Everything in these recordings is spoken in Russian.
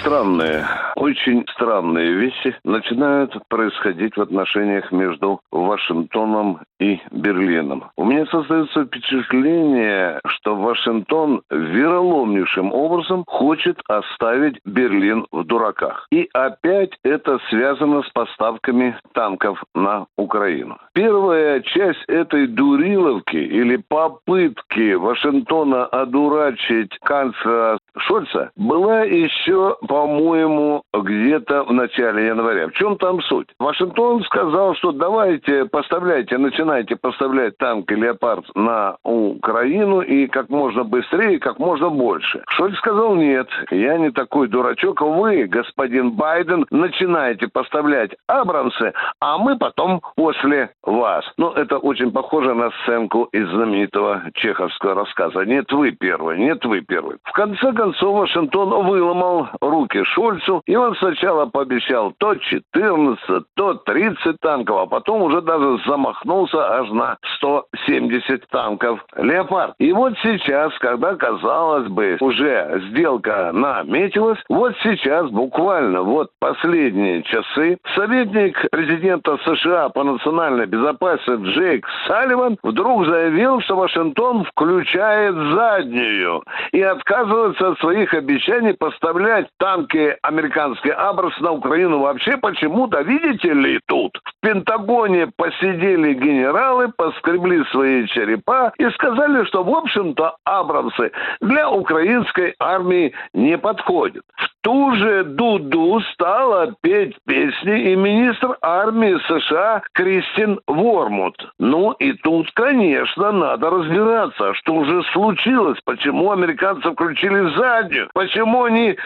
странные, очень странные вещи начинают происходить в отношениях между Вашингтоном и Берлином. У меня создается впечатление, что Вашингтон вероломнейшим образом хочет оставить Берлин в дураках. И опять это связано с поставками танков на Украину. Первая часть этой дуриловки или попытки Вашингтона одурачить канцлера Шольца была еще, по-моему, где-то в начале января. В чем там суть? Вашингтон сказал, что давайте поставляйте, начинайте поставлять танки «Леопард» на Украину и как можно быстрее, как можно больше. Шольц сказал, нет, я не такой дурачок, вы, господин Байден, начинаете поставлять «Абрамсы», а мы потом после вас. Ну, это очень похоже на сценку из знаменитого чеховского рассказа. Нет, вы первый, нет, вы первый. В конце концов Вашингтон выломал руки Шульцу, и он сначала пообещал то 14, то 30 танков, а потом уже даже замахнулся аж на 170 танков «Леопард». И вот сейчас, когда, казалось бы, уже сделка наметилась, вот сейчас, буквально вот последние часы, советник президента США по национальной безопасности Джейк Салливан вдруг заявил, что Вашингтон включает заднюю и отказывается от своих обещаний поставлять танки американские «Абрас» на Украину вообще почему-то, видите ли, тут в Пентагоне посидели генералы, поскребли свои черепа и сказали, что, в общем-то, «Абрамсы» для украинской армии не подходят. В ту же дуду стала петь песни и министр армии США Кристин Вормут. Ну и тут, конечно, надо разбираться, что же случилось, почему американцы включили заднюю, почему они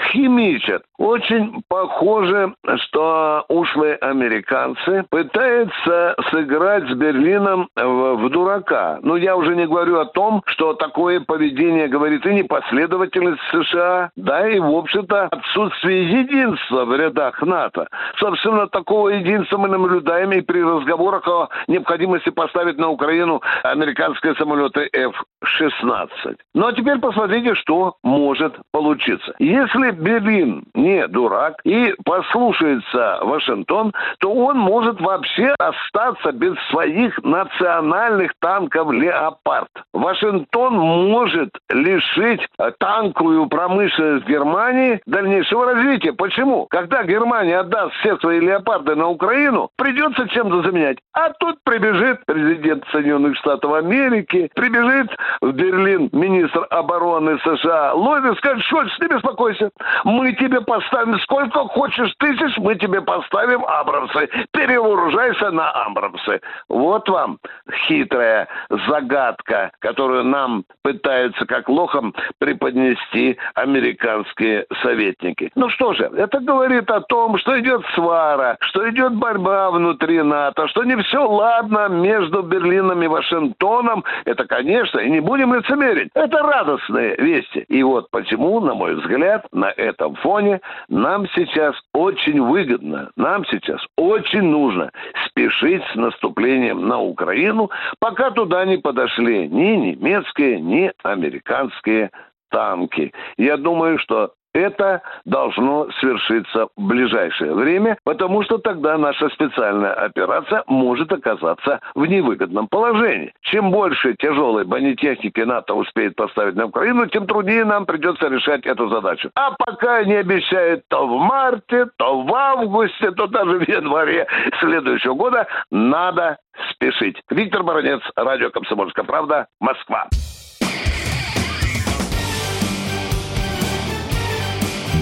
химичат. Очень похоже, что ушлые американцы пытаются сыграть с Берлином в, в дурака. Но я уже не говорю о том, что такое поведение говорит и непоследовательность США, да и, в общем-то, отсутствие единства в рядах НАТО. Собственно, такого единства мы наблюдаем и при разговорах о необходимости поставить на Украину американские самолеты F-16. Ну а теперь посмотрите, что может получиться. Если Берлин не дурак и послушается Вашингтон, то он может вообще остаться без своих национальных танков «Леопард». Вашингтон может лишить танковую промышленность Германии дальнейшего развития. Почему? Когда Германия отдаст все свои «Леопарды» на Украину, придется чем-то заменять. А тут прибежит президент Соединенных Штатов Америки, прибежит в Берлин министр обороны США и скажет, Шольц, не беспокойся, мы тебе поставим сколько хочешь тысяч, мы тебе поставим Абрамсы. Перевооружайся на Абрамсы. Вот вам хитрая загадка, которую нам пытаются как лохом преподнести американские советники. Ну что же, это говорит о том, что идет свара, что идет борьба внутри НАТО, что не все ладно между Берлином и Вашингтоном. Это, конечно, и не будем лицемерить. Это радостные вести. И вот почему, на мой взгляд, на этом фоне нам сейчас очень выгодно, нам сейчас очень нужно спешить с наступлением на Украину, пока туда не подошли ни немецкие, ни американские танки. Я думаю, что это должно свершиться в ближайшее время, потому что тогда наша специальная операция может оказаться в невыгодном положении. Чем больше тяжелой бронетехники НАТО успеет поставить на Украину, тем труднее нам придется решать эту задачу. А пока они обещают то в марте, то в августе, то даже в январе следующего года, надо спешить. Виктор Баранец, радио «Комсомольская правда», Москва.